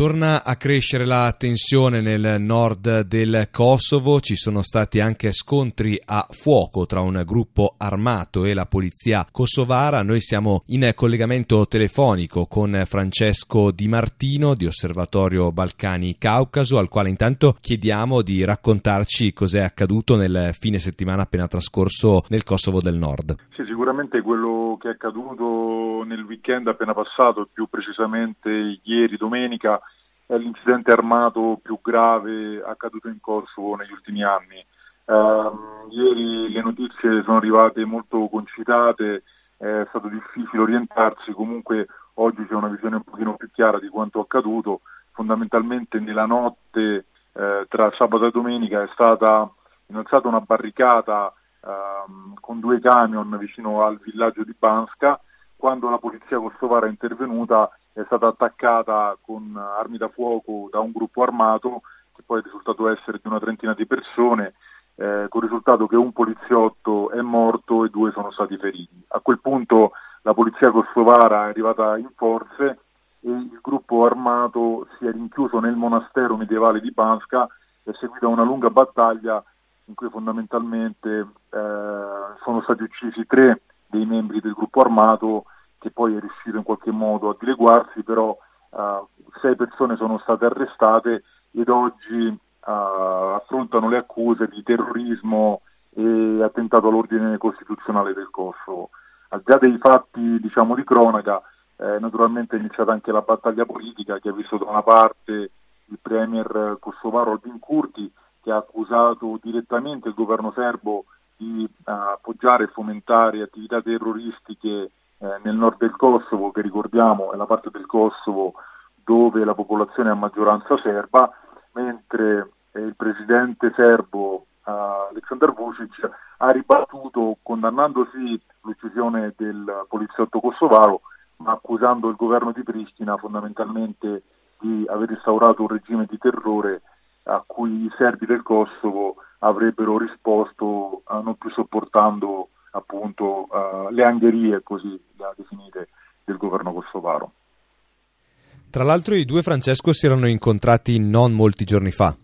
Torna a crescere la tensione nel nord del Kosovo, ci sono stati anche scontri a fuoco tra un gruppo armato e la polizia kosovara. Noi siamo in collegamento telefonico con Francesco Di Martino di Osservatorio Balcani Caucaso, al quale intanto chiediamo di raccontarci cos'è accaduto nel fine settimana appena trascorso nel Kosovo del Nord. Sicuramente quello che è accaduto nel weekend appena passato, più precisamente ieri domenica, è l'incidente armato più grave accaduto in Kosovo negli ultimi anni. Uh, ieri le notizie sono arrivate molto concitate, è stato difficile orientarsi, comunque oggi c'è una visione un pochino più chiara di quanto accaduto. Fondamentalmente nella notte eh, tra sabato e domenica è stata innalzata una barricata eh, con due camion vicino al villaggio di Banska. Quando la polizia kosovara è intervenuta è stata attaccata con armi da fuoco da un gruppo armato che poi è risultato essere di una trentina di persone, eh, con il risultato che un poliziotto è morto e due sono stati feriti. A quel punto la polizia kosovara è arrivata in forze e il gruppo armato si è rinchiuso nel monastero medievale di Banska è seguita una lunga battaglia in cui fondamentalmente eh, sono stati uccisi tre dei membri del gruppo armato che poi è riuscito in qualche modo a dileguarsi, però uh, sei persone sono state arrestate ed oggi uh, affrontano le accuse di terrorismo e attentato all'ordine costituzionale del Kosovo. Al di là dei fatti diciamo, di cronaca, eh, naturalmente è iniziata anche la battaglia politica che ha visto da una parte il premier kosovaro Albin Kurti che ha accusato direttamente il governo serbo di uh, appoggiare e fomentare attività terroristiche eh, nel nord del Kosovo, che ricordiamo è la parte del Kosovo dove la popolazione è a maggioranza serba, mentre eh, il presidente serbo eh, Aleksandar Vucic ha ribattuto condannando sì l'uccisione del poliziotto kosovaro, ma accusando il governo di Pristina fondamentalmente di aver instaurato un regime di terrore a cui i serbi del Kosovo avrebbero risposto eh, non più sopportando appunto uh, le angherie così da definite del governo kosovaro. Tra l'altro i due Francesco si erano incontrati non molti giorni fa.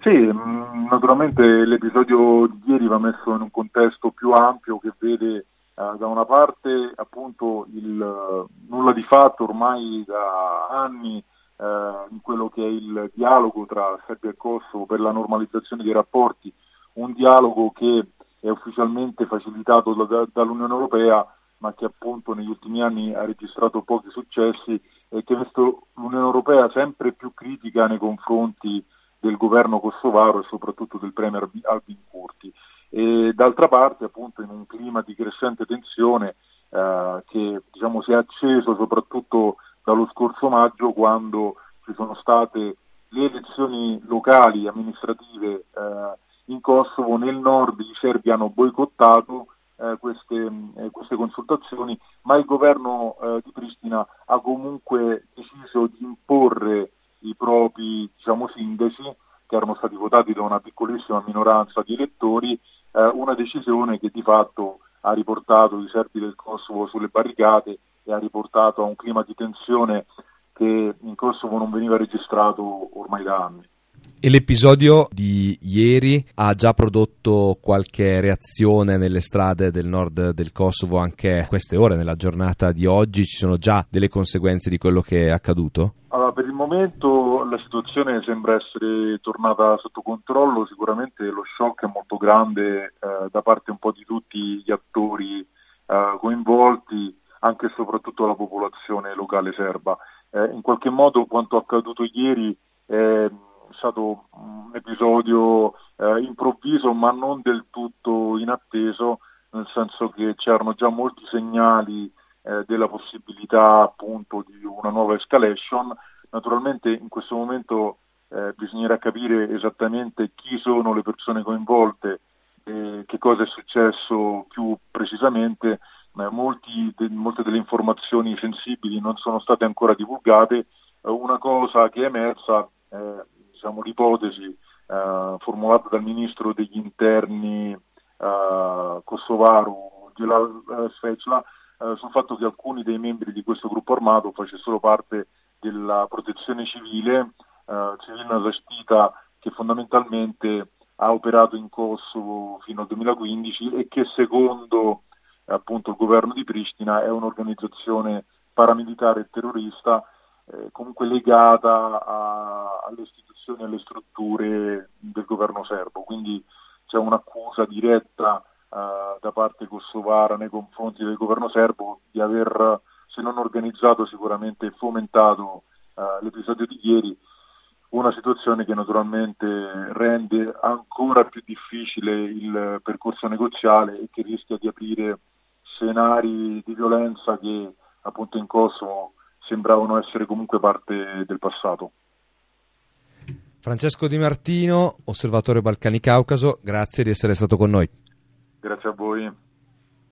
Sì, mm, naturalmente l'episodio di ieri va messo in un contesto più ampio che vede uh, da una parte appunto il uh, nulla di fatto ormai da anni in quello che è il dialogo tra Serbia e Kosovo per la normalizzazione dei rapporti, un dialogo che è ufficialmente facilitato da, dall'Unione Europea ma che appunto negli ultimi anni ha registrato pochi successi e che ha visto l'Unione Europea sempre più critica nei confronti del governo kosovaro e soprattutto del premier Albin Kurti. E d'altra parte appunto in un clima di crescente tensione eh, che diciamo, si è acceso soprattutto dallo scorso maggio quando ci sono state le elezioni locali amministrative eh, in Kosovo, nel nord i serbi hanno boicottato eh, queste, eh, queste, consultazioni, ma il governo eh, di Pristina ha comunque deciso di imporre i propri diciamo, sindaci, che erano stati votati da una piccolissima minoranza di elettori, eh, una decisione che di fatto ha riportato i serbi del Kosovo sulle barricate e ha riportato a un clima di tensione che in Kosovo non veniva registrato ormai da anni. E l'episodio di ieri ha già prodotto qualche reazione nelle strade del nord del Kosovo anche queste ore, nella giornata di oggi? Ci sono già delle conseguenze di quello che è accaduto? Allora, per il momento la situazione sembra essere tornata sotto controllo, sicuramente lo shock è molto grande eh, da parte un po' di tutti gli attori eh, coinvolti, anche e soprattutto la popolazione locale serba. Eh, in qualche modo quanto accaduto ieri è stato un episodio eh, improvviso ma non del tutto inatteso, nel senso che c'erano già molti segnali eh, della possibilità appunto di una nuova escalation. Naturalmente in questo momento eh, bisognerà capire esattamente chi sono le persone coinvolte che cosa è successo più precisamente. Molti, de, molte delle informazioni sensibili non sono state ancora divulgate. Eh, una cosa che è emersa eh, diciamo, l'ipotesi eh, formulata dal ministro degli interni eh, kosovaro Gilal eh, Svecla eh, sul fatto che alcuni dei membri di questo gruppo armato facessero parte della protezione civile, eh, Civilna Zastita, che fondamentalmente ha operato in Kosovo fino al 2015 e che secondo appunto il governo di Pristina è un'organizzazione paramilitare e terrorista eh, comunque legata a, alle istituzioni e alle strutture del governo serbo. Quindi c'è un'accusa diretta eh, da parte kosovara nei confronti del governo serbo di aver, se non organizzato, sicuramente fomentato eh, l'episodio di ieri una situazione che naturalmente rende ancora più difficile il percorso negoziale e che rischia di aprire scenari di violenza che appunto in Kosovo sembravano essere comunque parte del passato. Francesco Di Martino, osservatore Balcani Caucaso, grazie di essere stato con noi. Grazie a voi.